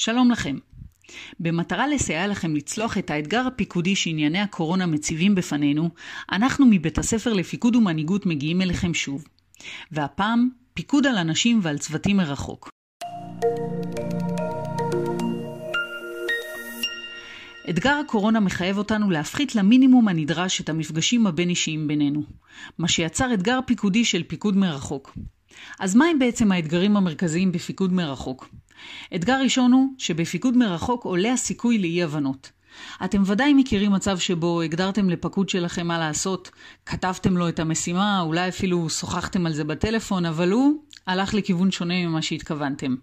שלום לכם. במטרה לסייע לכם לצלוח את האתגר הפיקודי שענייני הקורונה מציבים בפנינו, אנחנו מבית הספר לפיקוד ומנהיגות מגיעים אליכם שוב. והפעם, פיקוד על אנשים ועל צוותים מרחוק. אתגר הקורונה מחייב אותנו להפחית למינימום הנדרש את המפגשים הבין-אישיים בינינו, מה שיצר אתגר פיקודי של פיקוד מרחוק. אז מהם בעצם האתגרים המרכזיים בפיקוד מרחוק? אתגר ראשון הוא שבפיקוד מרחוק עולה הסיכוי לאי-הבנות. אתם ודאי מכירים מצב שבו הגדרתם לפקוד שלכם מה לעשות, כתבתם לו את המשימה, אולי אפילו שוחחתם על זה בטלפון, אבל הוא הלך לכיוון שונה ממה שהתכוונתם.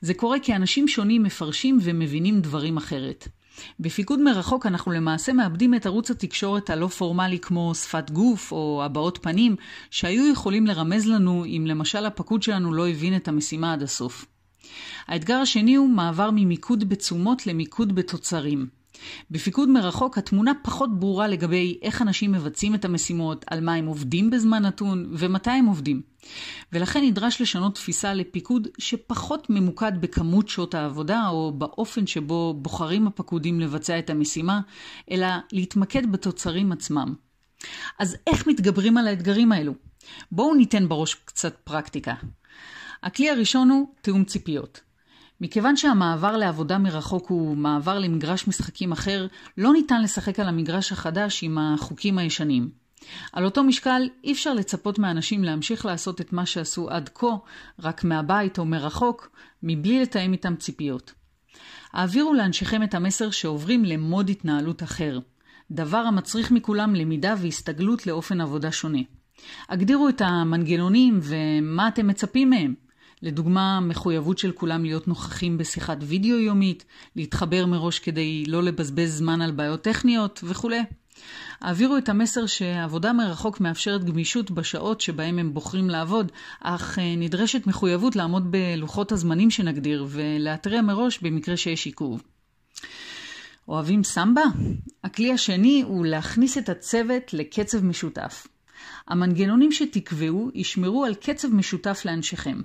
זה קורה כי אנשים שונים מפרשים ומבינים דברים אחרת. בפיקוד מרחוק אנחנו למעשה מאבדים את ערוץ התקשורת הלא פורמלי כמו שפת גוף או הבעות פנים, שהיו יכולים לרמז לנו אם למשל הפקוד שלנו לא הבין את המשימה עד הסוף. האתגר השני הוא מעבר ממיקוד בתשומות למיקוד בתוצרים. בפיקוד מרחוק התמונה פחות ברורה לגבי איך אנשים מבצעים את המשימות, על מה הם עובדים בזמן נתון ומתי הם עובדים. ולכן נדרש לשנות תפיסה לפיקוד שפחות ממוקד בכמות שעות העבודה או באופן שבו בוחרים הפקודים לבצע את המשימה, אלא להתמקד בתוצרים עצמם. אז איך מתגברים על האתגרים האלו? בואו ניתן בראש קצת פרקטיקה. הכלי הראשון הוא תיאום ציפיות. מכיוון שהמעבר לעבודה מרחוק הוא מעבר למגרש משחקים אחר, לא ניתן לשחק על המגרש החדש עם החוקים הישנים. על אותו משקל, אי אפשר לצפות מאנשים להמשיך לעשות את מה שעשו עד כה, רק מהבית או מרחוק, מבלי לתאם איתם ציפיות. העבירו לאנשיכם את המסר שעוברים למוד התנהלות אחר, דבר המצריך מכולם למידה והסתגלות לאופן עבודה שונה. הגדירו את המנגנונים ומה אתם מצפים מהם. לדוגמה, מחויבות של כולם להיות נוכחים בשיחת וידאו יומית, להתחבר מראש כדי לא לבזבז זמן על בעיות טכניות וכולי. העבירו את המסר שעבודה מרחוק מאפשרת גמישות בשעות שבהם הם בוחרים לעבוד, אך אה, נדרשת מחויבות לעמוד בלוחות הזמנים שנגדיר ולהתריע מראש במקרה שיש עיכוב. אוהבים סמבה? הכלי השני הוא להכניס את הצוות לקצב משותף. המנגנונים שתקבעו ישמרו על קצב משותף לאנשיכם.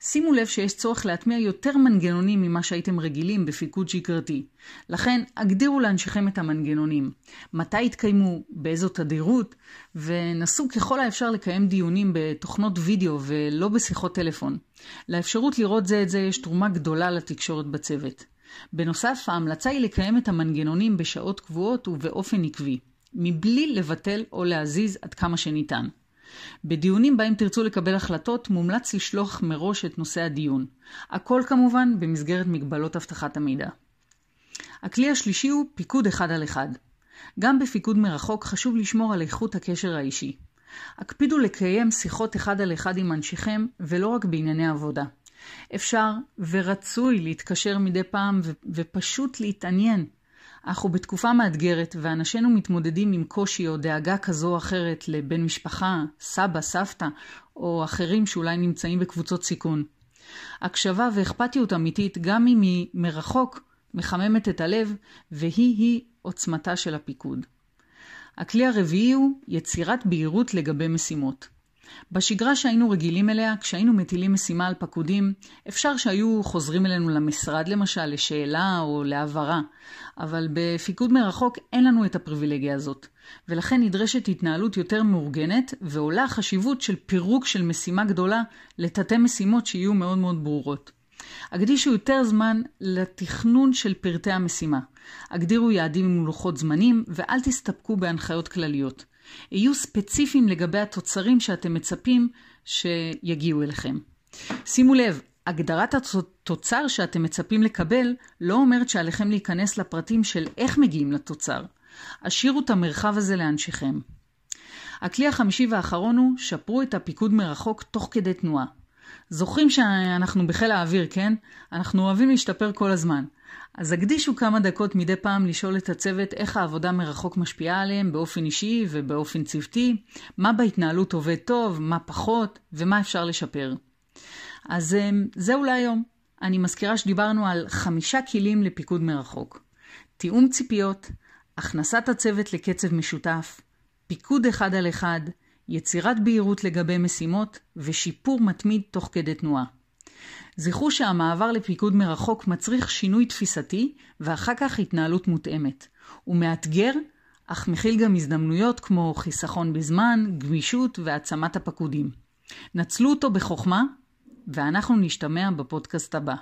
שימו לב שיש צורך להטמיע יותר מנגנונים ממה שהייתם רגילים בפיקוד שגרתי. לכן, הגדירו לאנשיכם את המנגנונים. מתי יתקיימו, באיזו תדירות, ונסו ככל האפשר לקיים דיונים בתוכנות וידאו ולא בשיחות טלפון. לאפשרות לראות זה את זה יש תרומה גדולה לתקשורת בצוות. בנוסף, ההמלצה היא לקיים את המנגנונים בשעות קבועות ובאופן עקבי, מבלי לבטל או להזיז עד כמה שניתן. בדיונים בהם תרצו לקבל החלטות, מומלץ לשלוח מראש את נושא הדיון. הכל כמובן במסגרת מגבלות אבטחת המידע. הכלי השלישי הוא פיקוד אחד על אחד. גם בפיקוד מרחוק חשוב לשמור על איכות הקשר האישי. הקפידו לקיים שיחות אחד על אחד עם אנשיכם, ולא רק בענייני עבודה. אפשר ורצוי להתקשר מדי פעם ו- ופשוט להתעניין אנחנו בתקופה מאתגרת, ואנשינו מתמודדים עם קושי או דאגה כזו או אחרת לבן משפחה, סבא, סבתא, או אחרים שאולי נמצאים בקבוצות סיכון. הקשבה ואכפתיות אמיתית, גם אם היא מרחוק, מחממת את הלב, והיא-היא עוצמתה של הפיקוד. הכלי הרביעי הוא יצירת בהירות לגבי משימות. בשגרה שהיינו רגילים אליה, כשהיינו מטילים משימה על פקודים, אפשר שהיו חוזרים אלינו למשרד למשל, לשאלה או להבהרה, אבל בפיקוד מרחוק אין לנו את הפריבילגיה הזאת, ולכן נדרשת התנהלות יותר מאורגנת, ועולה החשיבות של פירוק של משימה גדולה לתתי משימות שיהיו מאוד מאוד ברורות. הקדישו יותר זמן לתכנון של פרטי המשימה. הגדירו יעדים עם לוחות זמנים, ואל תסתפקו בהנחיות כלליות. יהיו ספציפיים לגבי התוצרים שאתם מצפים שיגיעו אליכם. שימו לב, הגדרת התוצר שאתם מצפים לקבל לא אומרת שעליכם להיכנס לפרטים של איך מגיעים לתוצר. השאירו את המרחב הזה לאנשיכם. הכלי החמישי והאחרון הוא שפרו את הפיקוד מרחוק תוך כדי תנועה. זוכרים שאנחנו בחיל האוויר, כן? אנחנו אוהבים להשתפר כל הזמן. אז הקדישו כמה דקות מדי פעם לשאול את הצוות איך העבודה מרחוק משפיעה עליהם באופן אישי ובאופן צוותי, מה בהתנהלות עובד טוב, מה פחות ומה אפשר לשפר. אז אמ, זהו להיום. אני מזכירה שדיברנו על חמישה כלים לפיקוד מרחוק. תיאום ציפיות, הכנסת הצוות לקצב משותף, פיקוד אחד על אחד, יצירת בהירות לגבי משימות ושיפור מתמיד תוך כדי תנועה. זכרו שהמעבר לפיקוד מרחוק מצריך שינוי תפיסתי ואחר כך התנהלות מותאמת. הוא מאתגר, אך מכיל גם הזדמנויות כמו חיסכון בזמן, גמישות והעצמת הפקודים. נצלו אותו בחוכמה, ואנחנו נשתמע בפודקאסט הבא.